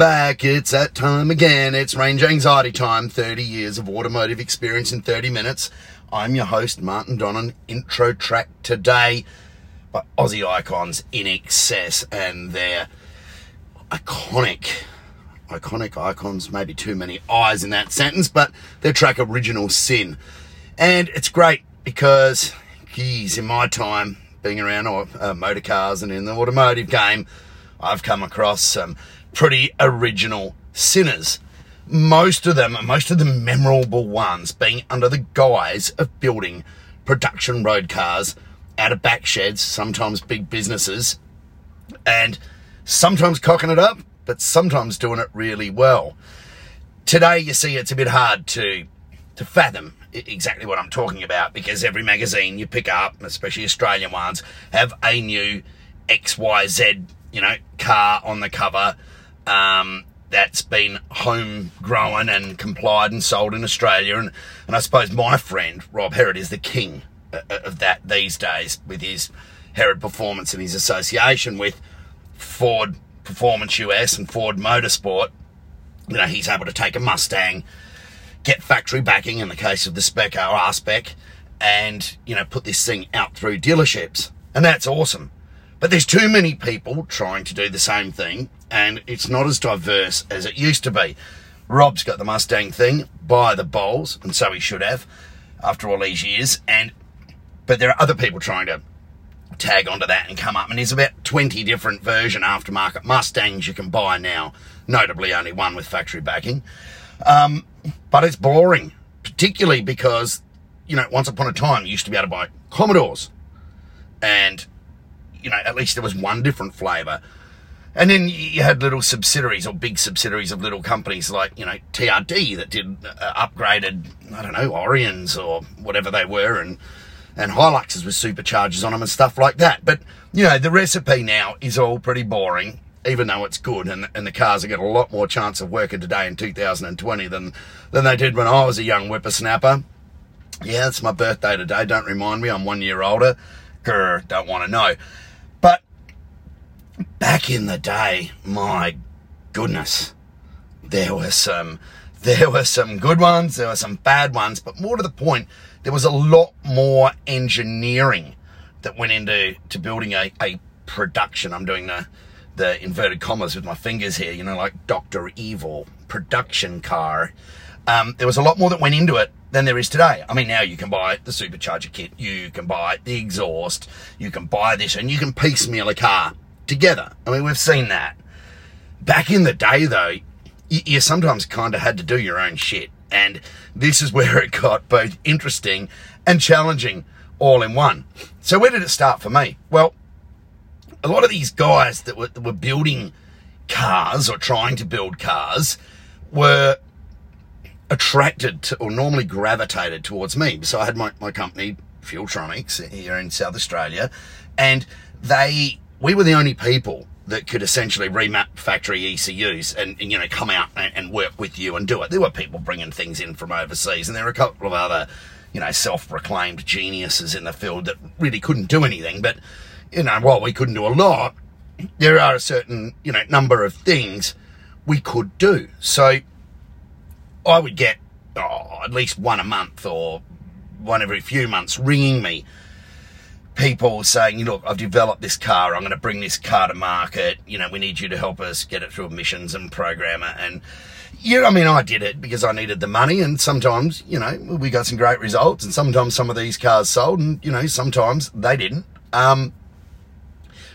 Back. It's that time again. It's Range Anxiety Time. 30 years of automotive experience in 30 minutes. I'm your host, Martin Donnan. Intro track today by Aussie icons INXS and their iconic, iconic icons. Maybe too many eyes in that sentence, but their track Original Sin. And it's great because, geez, in my time being around uh, motor cars and in the automotive game, I've come across some pretty original sinners. Most of them, most of the memorable ones, being under the guise of building production road cars out of back sheds, sometimes big businesses, and sometimes cocking it up, but sometimes doing it really well. Today, you see, it's a bit hard to to fathom exactly what I'm talking about because every magazine you pick up, especially Australian ones, have a new XYZ you know, car on the cover um, that's been homegrown and complied and sold in Australia. And, and I suppose my friend, Rob Herrod, is the king uh, uh, of that these days with his Herrod Performance and his association with Ford Performance US and Ford Motorsport. You know, he's able to take a Mustang, get factory backing in the case of the Spec or R-Spec, and, you know, put this thing out through dealerships. And that's awesome. But there's too many people trying to do the same thing, and it's not as diverse as it used to be. Rob's got the Mustang thing by the bowls, and so he should have after all these years. And but there are other people trying to tag onto that and come up. And there's about 20 different version aftermarket Mustangs you can buy now, notably only one with factory backing. Um, but it's boring, particularly because, you know, once upon a time you used to be able to buy Commodores. And you know, at least there was one different flavour. And then you had little subsidiaries or big subsidiaries of little companies like, you know, TRD that did uh, upgraded, I don't know, Aurions or whatever they were and, and Hiluxes with superchargers on them and stuff like that. But, you know, the recipe now is all pretty boring, even though it's good and, and the cars have got a lot more chance of working today in 2020 than, than they did when I was a young whippersnapper. Yeah, it's my birthday today. Don't remind me. I'm one year older. Grr, don't want to know back in the day, my goodness, there were some there were some good ones, there were some bad ones, but more to the point, there was a lot more engineering that went into to building a, a production. I'm doing the the inverted commas with my fingers here, you know, like Doctor Evil production car. Um, there was a lot more that went into it than there is today. I mean, now you can buy the supercharger kit, you can buy the exhaust, you can buy this, and you can piecemeal a car together. I mean, we've seen that. Back in the day, though, you, you sometimes kind of had to do your own shit. And this is where it got both interesting and challenging all in one. So, where did it start for me? Well, a lot of these guys that were, that were building cars or trying to build cars were attracted to, or normally gravitated towards me. So I had my, my company, Fueltronics, here in South Australia, and they we were the only people that could essentially remap factory ECUs and, and you know come out and, and, work with you and do it. There were people bringing things in from overseas, and there were a couple of other you know self-proclaimed geniuses in the field that really couldn't do anything. But you know, while we couldn't do a lot, there are a certain you know number of things we could do. So I would get oh, at least one a month or one every few months ringing me people saying, "You look, I've developed this car, I'm going to bring this car to market, you know, we need you to help us get it through emissions and program it. And, yeah, I mean, I did it because I needed the money. And sometimes, you know, we got some great results. And sometimes some of these cars sold and, you know, sometimes they didn't. Um,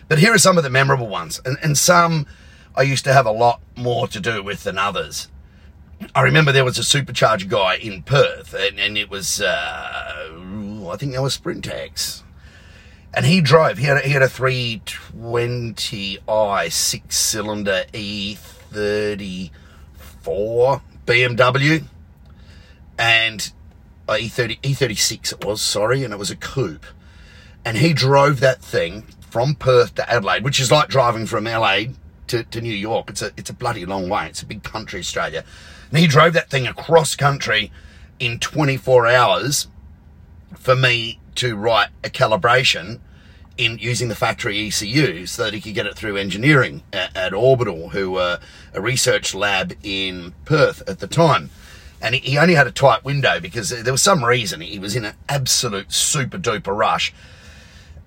but here are some of the memorable ones. And, and some I used to have a lot more to do with than others. I remember there was a supercharger guy in Perth, and, and it was, uh, I think that was Sprintex and he drove. He had a, he had a 320i six cylinder E34 BMW, and uh, E30 E36 it was. Sorry, and it was a coupe. And he drove that thing from Perth to Adelaide, which is like driving from LA to, to New York. It's a it's a bloody long way. It's a big country, Australia. And he drove that thing across country in 24 hours for me to write a calibration in using the factory ECU so that he could get it through engineering at, at Orbital, who were a research lab in Perth at the time. And he, he only had a tight window because there was some reason he was in an absolute super duper rush.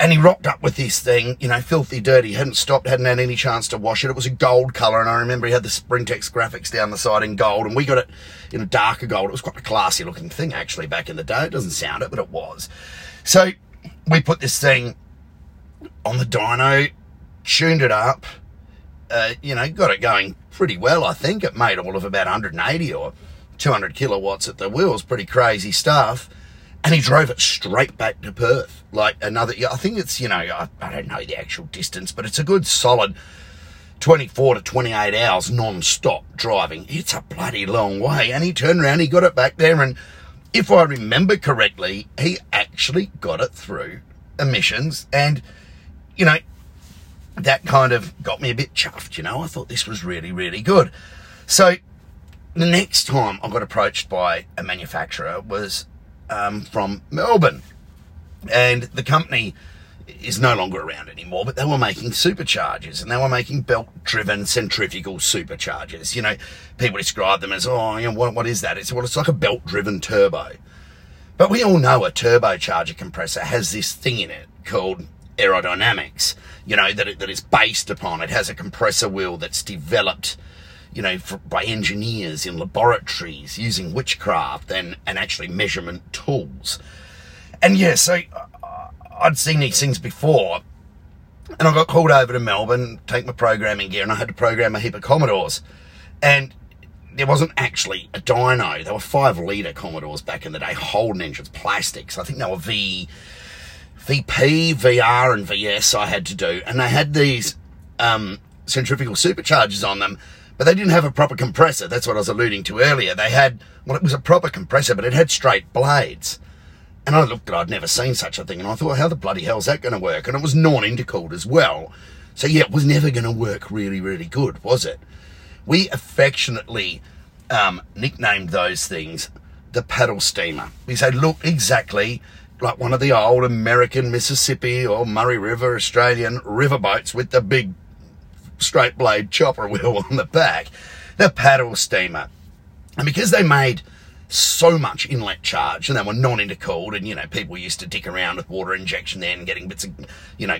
And he rocked up with this thing, you know, filthy dirty, hadn't stopped, hadn't had any chance to wash it. It was a gold colour, and I remember he had the Sprintex graphics down the side in gold, and we got it in a darker gold. It was quite a classy looking thing, actually, back in the day. It doesn't sound it, but it was. So we put this thing on the dyno, tuned it up, uh, you know, got it going pretty well, I think. It made all of about 180 or 200 kilowatts at the wheels, pretty crazy stuff. And he drove it straight back to Perth. Like another, I think it's, you know, I, I don't know the actual distance, but it's a good solid 24 to 28 hours non-stop driving. It's a bloody long way. And he turned around, he got it back there, and if I remember correctly, he actually got it through emissions. And, you know, that kind of got me a bit chuffed, you know. I thought this was really, really good. So the next time I got approached by a manufacturer was um, from Melbourne. And the company is no longer around anymore, but they were making superchargers and they were making belt driven centrifugal superchargers. You know, people describe them as, oh, you know, what, what is that? It's, well, it's like a belt driven turbo. But we all know a turbocharger compressor has this thing in it called aerodynamics, you know, that, it, that it's based upon. It has a compressor wheel that's developed, you know, for, by engineers in laboratories using witchcraft and, and actually measurement tools. And yeah, so I'd seen these things before, and I got called over to Melbourne, take my programming gear, and I had to program a heap of Commodores. And there wasn't actually a dyno. There were five litre Commodores back in the day, Holden engines, plastics. I think they were V, VP, VR, and VS I had to do. And they had these um, centrifugal superchargers on them, but they didn't have a proper compressor. That's what I was alluding to earlier. They had, well, it was a proper compressor, but it had straight blades. And I looked at I'd never seen such a thing, and I thought, how the bloody hell's that going to work? And it was non-intercooled as well. So yeah, it was never going to work really, really good, was it? We affectionately um, nicknamed those things the paddle steamer. We said, look exactly like one of the old American Mississippi or Murray River Australian riverboats with the big straight blade chopper wheel on the back. The paddle steamer. And because they made so much inlet charge and they were non-intercooled and, you know, people used to dick around with water injection then getting bits of, you know,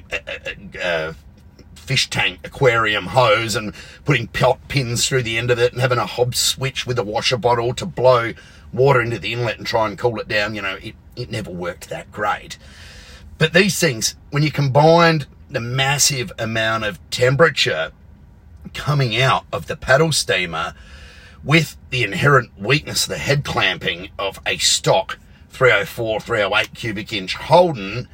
fish tank aquarium hose and putting pins through the end of it and having a Hobbs switch with a washer bottle to blow water into the inlet and try and cool it down. You know, it, it never worked that great. But these things, when you combined the massive amount of temperature coming out of the paddle steamer with the inherent weakness, the head clamping of a stock 304, 308 cubic inch Holden,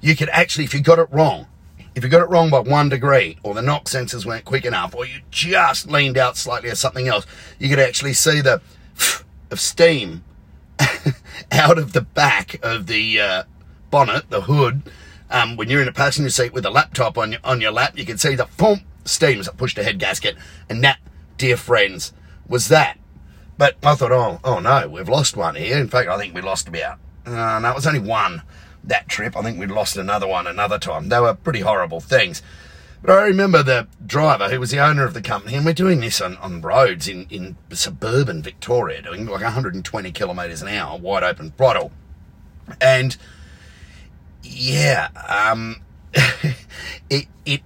you could actually, if you got it wrong, if you got it wrong by one degree, or the knock sensors weren't quick enough, or you just leaned out slightly or something else, you could actually see the of steam out of the back of the uh, bonnet, the hood. Um, when you're in a passenger seat with a laptop on your on your lap, you can see the boom steam as it pushed the head gasket, and that, dear friends, was that. But I thought, oh, oh no, we've lost one here. In fact, I think we lost about. Uh, no, it was only one that trip. I think we'd lost another one another time. They were pretty horrible things. But I remember the driver who was the owner of the company, and we're doing this on, on roads in, in suburban Victoria, doing like 120 kilometres an hour, wide open throttle. And yeah, um, it, it, it,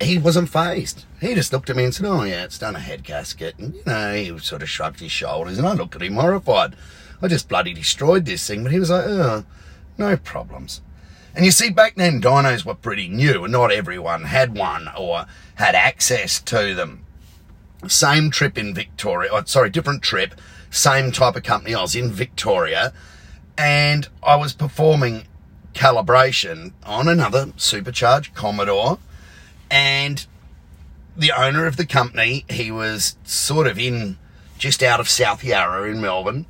he wasn't phased. He just looked at me and said, Oh, yeah, it's done a head gasket. And, you know, he sort of shrugged his shoulders, and I looked at him horrified. I just bloody destroyed this thing. But he was like, Oh, no problems. And you see, back then, dynos were pretty new, and not everyone had one or had access to them. Same trip in Victoria, oh, sorry, different trip, same type of company. I was in Victoria, and I was performing calibration on another supercharged Commodore, and the owner of the company, he was sort of in just out of South Yarra in Melbourne,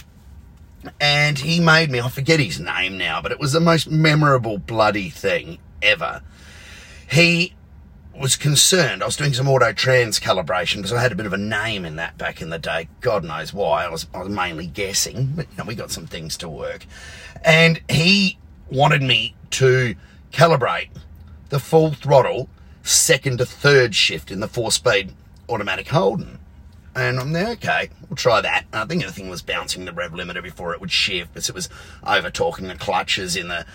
and he made me, I forget his name now, but it was the most memorable bloody thing ever. He was concerned. I was doing some auto trans calibration because I had a bit of a name in that back in the day. God knows why. I was, I was mainly guessing, but you know, we got some things to work. And he wanted me to calibrate the full throttle second to third shift in the four speed automatic Holden. And I'm there, okay, we'll try that. And I think the thing was bouncing the rev limiter before it would shift, but it was over talking the clutches in the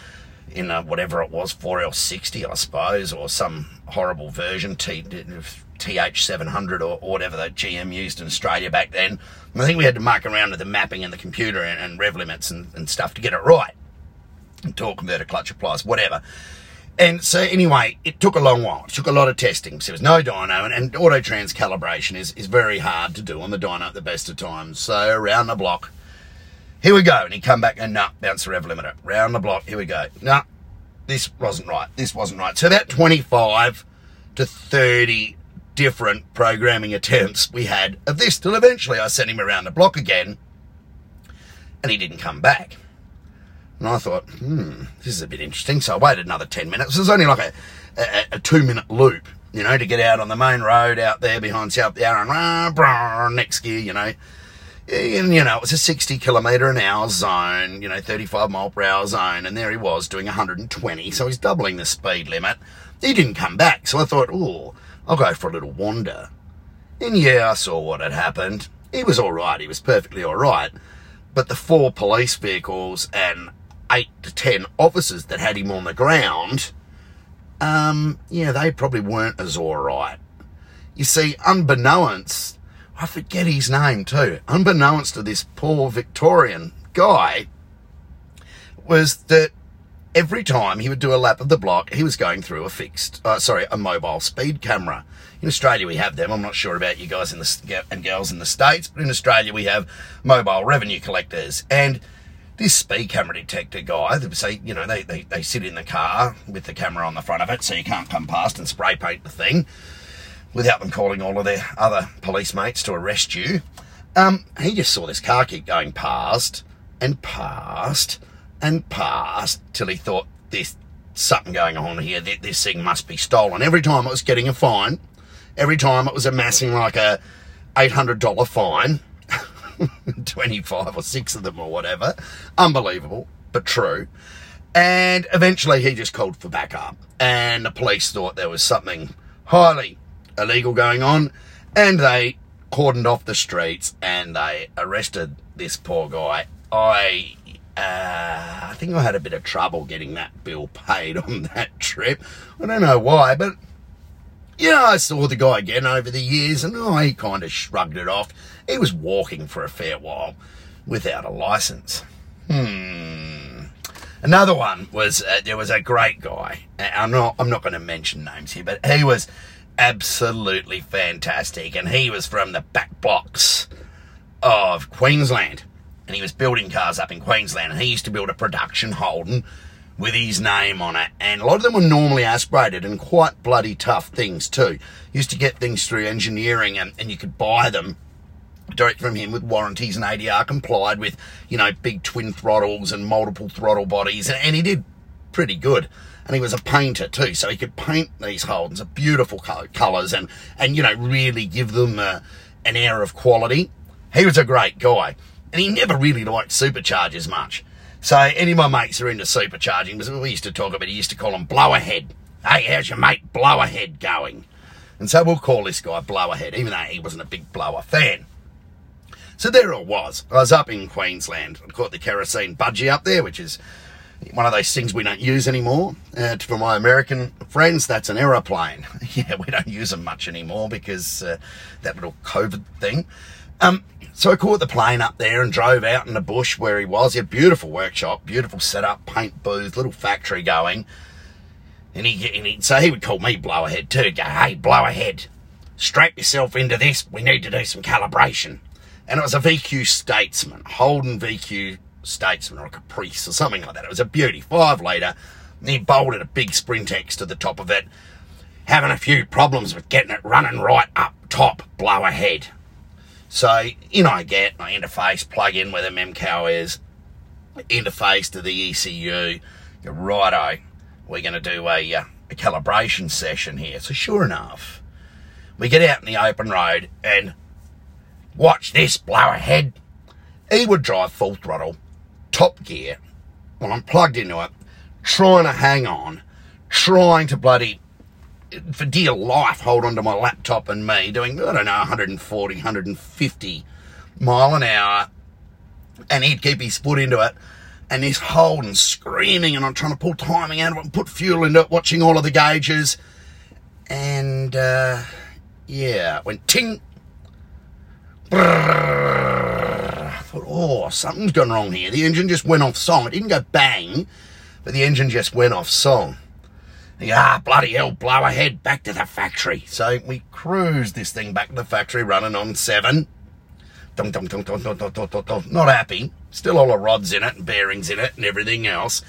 in a, whatever it was, 4L60, I suppose, or some horrible version, T, TH700 or, or whatever that GM used in Australia back then. And I think we had to muck around with the mapping and the computer and, and rev limits and, and stuff to get it right. And torque converter, clutch applies, whatever. And so anyway, it took a long while. It took a lot of testing. So there was no dyno, and, and autotrans calibration is, is very hard to do on the dyno at the best of times. So around the block, here we go. And he come back and nah, bounce the rev limiter. Round the block, here we go. Nah, this wasn't right. This wasn't right. So about 25 to 30 different programming attempts we had of this till eventually I sent him around the block again and he didn't come back. And I thought, hmm, this is a bit interesting. So I waited another 10 minutes. It was only like a, a, a two minute loop, you know, to get out on the main road out there behind South Yarra and next gear, you know. And, you know, it was a 60 kilometre an hour zone, you know, 35 mile per hour zone. And there he was doing 120. So he's doubling the speed limit. He didn't come back. So I thought, oh, I'll go for a little wander. And yeah, I saw what had happened. He was all right. He was perfectly all right. But the four police vehicles and eight to ten officers that had him on the ground, um, yeah, they probably weren't as all right. You see, unbeknownst, I forget his name too, unbeknownst to this poor Victorian guy, was that every time he would do a lap of the block, he was going through a fixed, uh, sorry, a mobile speed camera. In Australia, we have them. I'm not sure about you guys in the, and girls in the States, but in Australia, we have mobile revenue collectors. And this speed camera detector guy, they say, you know, they, they, they sit in the car with the camera on the front of it so you can't come past and spray paint the thing without them calling all of their other police mates to arrest you. Um, he just saw this car keep going past and past and past till he thought there's something going on here. This thing must be stolen. Every time it was getting a fine, every time it was amassing like a $800 fine 25 or six of them or whatever. Unbelievable, but true. And eventually he just called for backup. And the police thought there was something highly illegal going on. And they cordoned off the streets and they arrested this poor guy. I uh, I think I had a bit of trouble getting that bill paid on that trip. I don't know why, but yeah, I saw the guy again over the years and oh, he kind of shrugged it off. He was walking for a fair while without a license. Hmm. Another one was uh, there was a great guy. I'm not I'm not going to mention names here, but he was absolutely fantastic, and he was from the back blocks of Queensland, and he was building cars up in Queensland, and he used to build a production Holden with his name on it, and a lot of them were normally aspirated and quite bloody tough things too. Used to get things through engineering, and, and you could buy them direct from him with warranties and ADR complied with, you know, big twin throttles and multiple throttle bodies. And, and he did pretty good. And he was a painter too, so he could paint these Holdens of beautiful colours and, and, you know, really give them uh, an air of quality. He was a great guy. And he never really liked superchargers much. So any of my mates are into supercharging, but we used to talk about, he used to call them blowerhead. Hey, how's your mate blowerhead going? And so we'll call this guy blowerhead, even though he wasn't a big blower fan. So there it was. I was up in Queensland. I caught the kerosene budgie up there, which is one of those things we don't use anymore. For my American friends, that's an aeroplane. yeah, we don't use them much anymore because uh, that little COVID thing. Um, so I caught the plane up there and drove out in the bush where he was. He had a beautiful workshop, beautiful setup, paint booth, little factory going. And he, and he so he would call me blowerhead too. Go, hey, blowerhead, strap yourself into this. We need to do some calibration and it was a VQ Statesman, Holden VQ Statesman or a Caprice or something like that. It was a beauty, five litre. And he bolted a big Sprintex to the top of it, having a few problems with getting it running right up top, blowerhead. So in I get, I interface, plug in where the MEMCAL is, interface to the ECU, righto, we're going to do a, uh, a calibration session here. So sure enough, we get out in the open road and Watch this, blowerhead. He would drive full throttle, top gear, when I'm plugged into it, trying to hang on trying to bloody, for dear life, hold onto my laptop and me, doing, I don't know, 140, 150 mile an hour. And he'd keep his foot into it. And he's holding, screaming, and I'm trying to pull timing out of it and put fuel into it, watching all of the gauges. And, uh, yeah, it went ting. I thought, oh, something's gone wrong here. The engine just went off song. It didn't go bang, but the engine just went off song. Ah, bloody hell, blowerhead, back to the factory. So we cruised this thing back to the factory running on seven. Dum, dum, dum, dum, dum, dum, dum. Not happy. Still all the rods in it and bearings in it and everything else.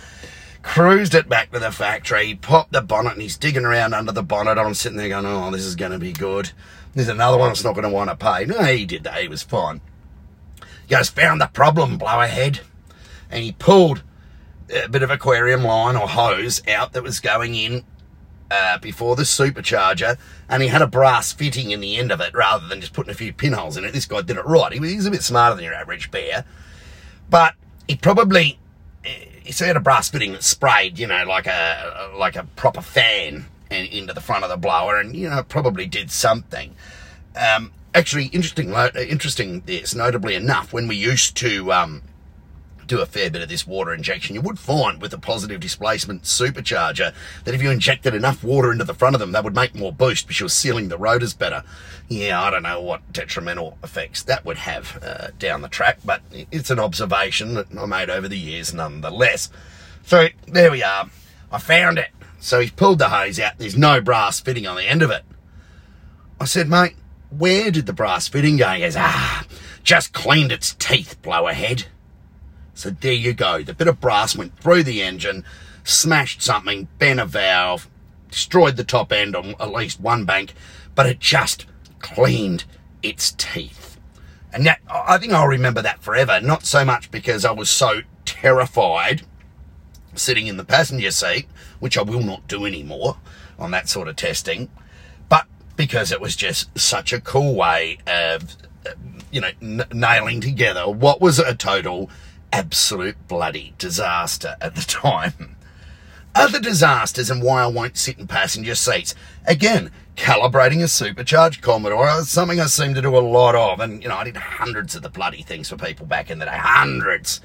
Cruised it back to the factory, popped the bonnet, and he's digging around under the bonnet. I'm sitting there going, oh, this is going to be good. There's another one that's not going to want to pay. No, he did that. He was fine. He goes, found the problem, blowerhead. And he pulled a bit of aquarium line or hose out that was going in uh, before the supercharger, and he had a brass fitting in the end of it rather than just putting a few pinholes in it. This guy did it right. He was a bit smarter than your average bear, but he probably he had a brass fitting that sprayed, you know, like a like a proper fan into the front of the blower, and you know probably did something. Um, actually, interesting, interesting. This notably enough, when we used to um, do a fair bit of this water injection, you would find with a positive displacement supercharger that if you injected enough water into the front of them, that would make more boost because you're sealing the rotors better. Yeah, I don't know what detrimental effects that would have uh, down the track, but it's an observation that I made over the years nonetheless. So there we are. I found it. So he's pulled the hose out. There's no brass fitting on the end of it. I said, mate, where did the brass fitting go? He goes, ah, just cleaned its teeth, blowerhead. So there you go. The bit of brass went through the engine, smashed something, bent a valve, destroyed the top end on at least one bank, but it just cleaned its teeth. And that, I think I'll remember that forever. Not so much because I was so terrified sitting in the passenger seat, which I will not do anymore on that sort of testing, but because it was just such a cool way of, you know, n- nailing together what was a total absolute bloody disaster at the time. Other disasters and why I won't sit in passenger seats. Again, calibrating a supercharged Commodore is something I seem to do a lot of. And, you know, I did hundreds of the bloody things for people back in the day. Hundreds.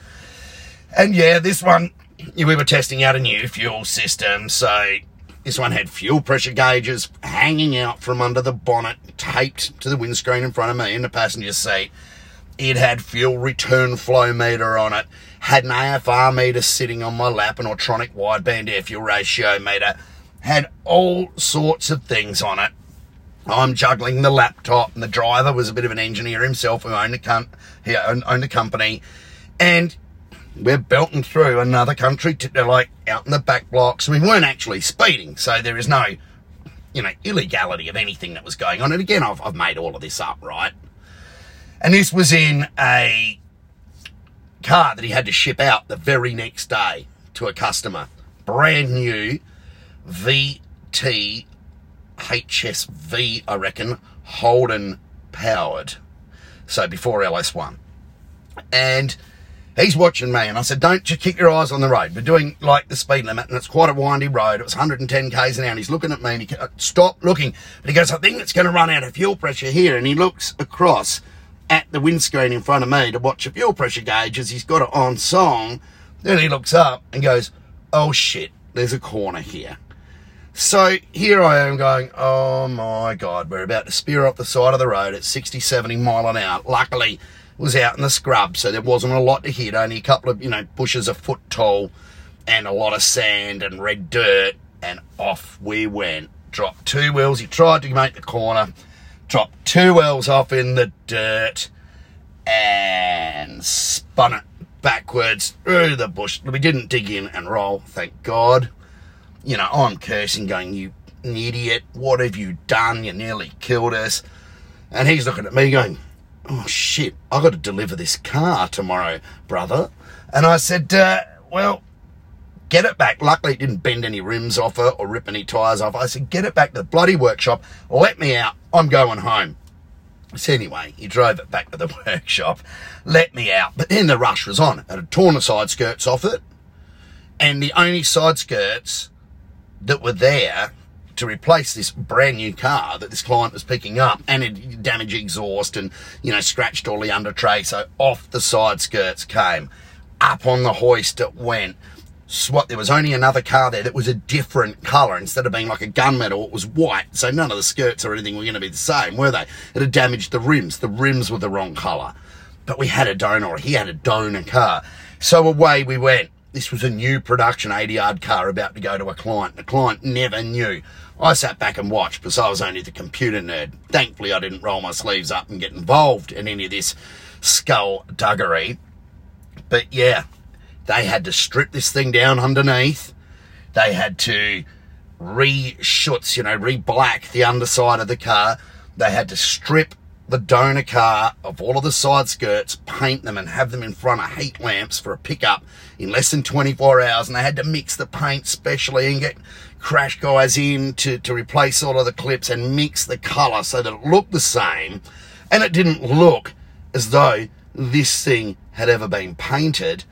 And yeah, this one, we were testing out a new fuel system. So this one had fuel pressure gauges hanging out from under the bonnet, taped to the windscreen in front of me in the passenger seat. It had fuel return flow meter on it, had an AFR meter sitting on my lap, an Autronic wideband air fuel ratio meter, had all sorts of things on it. I'm juggling the laptop, and the driver was a bit of an engineer himself who owned a, com- he owned, owned a company. And we're belting through another country, to, like out in the back blocks. We weren't actually speeding, so there is no, you know, illegality of anything that was going on. And again, I've, I've made all of this up, right? And this was in a car that he had to ship out the very next day to a customer. Brand new VT HSV, I reckon, Holden powered. So before LS1. And he's watching me, and I said, Don't you keep your eyes on the road. We're doing like the speed limit, and it's quite a windy road. It was 110 k's an hour, and he's looking at me, and he uh, stop looking. But he goes, I think it's going to run out of fuel pressure here. And he looks across at the windscreen in front of me to watch the fuel pressure gauge as he's got it on song. Then he looks up and goes, Oh shit, there's a corner here. So here I am going, Oh my God, we're about to spear off the side of the road at 60, 70 mile an hour. Luckily, it was out in the scrub, so there wasn't a lot to hit, only a couple of, you know, bushes a foot tall and a lot of sand and red dirt. And off we went. Dropped two wheels. He tried to make the corner dropped two wells off in the dirt and spun it backwards through the bush. We didn't dig in and roll, thank God. You know, I'm cursing, going, You idiot, what have you done? You nearly killed us. And he's looking at me going, Oh shit, I've got to deliver this car tomorrow, brother. And I said, uh, Well, get it back. Luckily, it didn't bend any rims off it or rip any tyres off. I said, Get it back to the bloody workshop, let me out. I'm going home. So anyway, he drove it back to the workshop, let me out. But then the rush was on. It had torn the side skirts off it. And the only side skirts that were there to replace this brand new car that this client was picking up and it damaged exhaust and, you know, scratched all the under tray. So off the side skirts came. Up on the hoist it went. What, there was only another car there that was a different colour. Instead of being like a gunmetal, it was white. So none of the skirts or anything were going to be the same, were they? It had damaged the rims. The rims were the wrong colour. But we had a donor, he had a donor car. So away we went. This was a new production ADR car about to go to a client. The client never knew. I sat back and watched because I was only the computer nerd. Thankfully, I didn't roll my sleeves up and get involved in any of this skull duggery. But yeah, they had to strip this thing down underneath. They had to re-schutz, you know, re-black the underside of the car. They had to strip the donor car of all of the side skirts, paint them and have them in front of heat lamps for a pickup in less than 24 hours. And they had to mix the paint specially and get crash guys in to, to replace all of the clips and mix the colour so that it looked the same. And it didn't look as though this thing had ever been painted.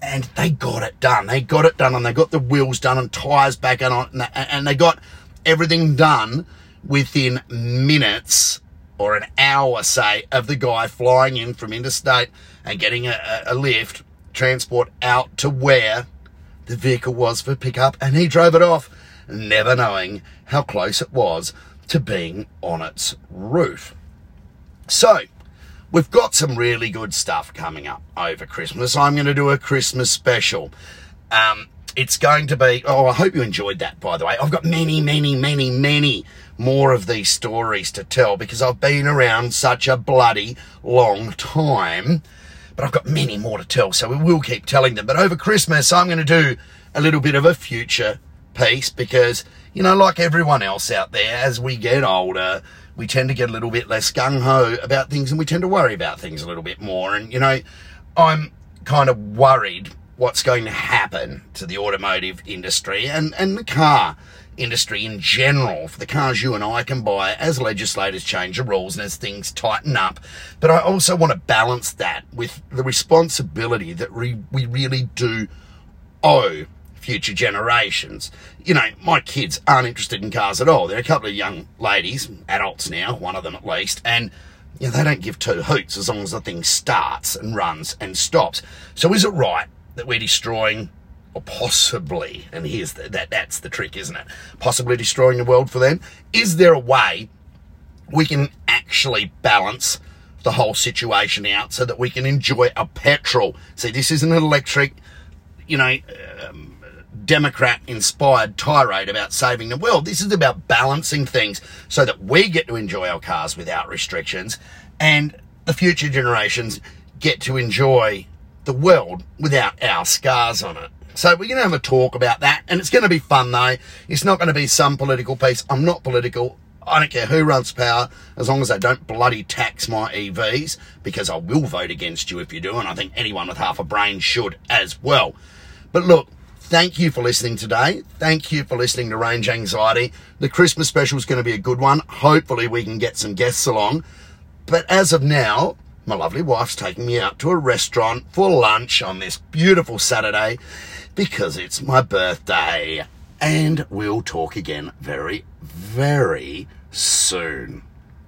And they got it done. They got it done and they got the wheels done and tyres back on and, and they got everything done within minutes or an hour, say, of the guy flying in from interstate and getting a, a lift, transport out to where the vehicle was for pickup, and he drove it off, never knowing how close it was to being on its roof. So, we've got some really good stuff coming up over Christmas. I'm going to do a Christmas special. Um, it's going to be, oh, I hope you enjoyed that, by the way. I've got many, many, many, many more of these stories to tell because I've been around such a bloody long time. But I've got many more to tell, so we will keep telling them. But over Christmas, I'm going to do a little bit of a future piece because, you know, like everyone else out there, as we get older, we tend to get a little bit less gung ho about things and we tend to worry about things a little bit more. And, you know, I'm kind of worried what's going to happen to the automotive industry and, and the car industry in general for the cars you and I can buy as legislators change the rules and as things tighten up. But I also want to balance that with the responsibility that we, we really do owe future generations. You know, my kids aren't interested in cars at all. They're a couple of young ladies, adults now, one of them at least, and you know, they don't give two hoots as long as the thing starts and runs and stops. So is it right that we're destroying, or possibly, and here's the, that that's the trick, isn't it? Possibly destroying the world for them. Is there a way we can actually balance the whole situation out so that we can enjoy a petrol? See, this isn't an electric, you know. Um, Democrat inspired tirade about saving the world. This is about balancing things so that we get to enjoy our cars without restrictions and the future generations get to enjoy the world without our scars on it. So we're going to have a talk about that, and it's going to be fun though. It's not going to be some political piece. I'm not political. I don't care who runs power as long as they don't bloody tax my EVs because I will vote against you if you do, and I think anyone with half a brain should as well. But look, thank you for listening today. Thank you for listening to Range Anxiety. The Christmas special is going to be a good one. Hopefully, we can get some guests along. But as of now, my lovely wife's taking me out to a restaurant for lunch on this beautiful Saturday because it's my birthday. And we'll talk again very, very soon.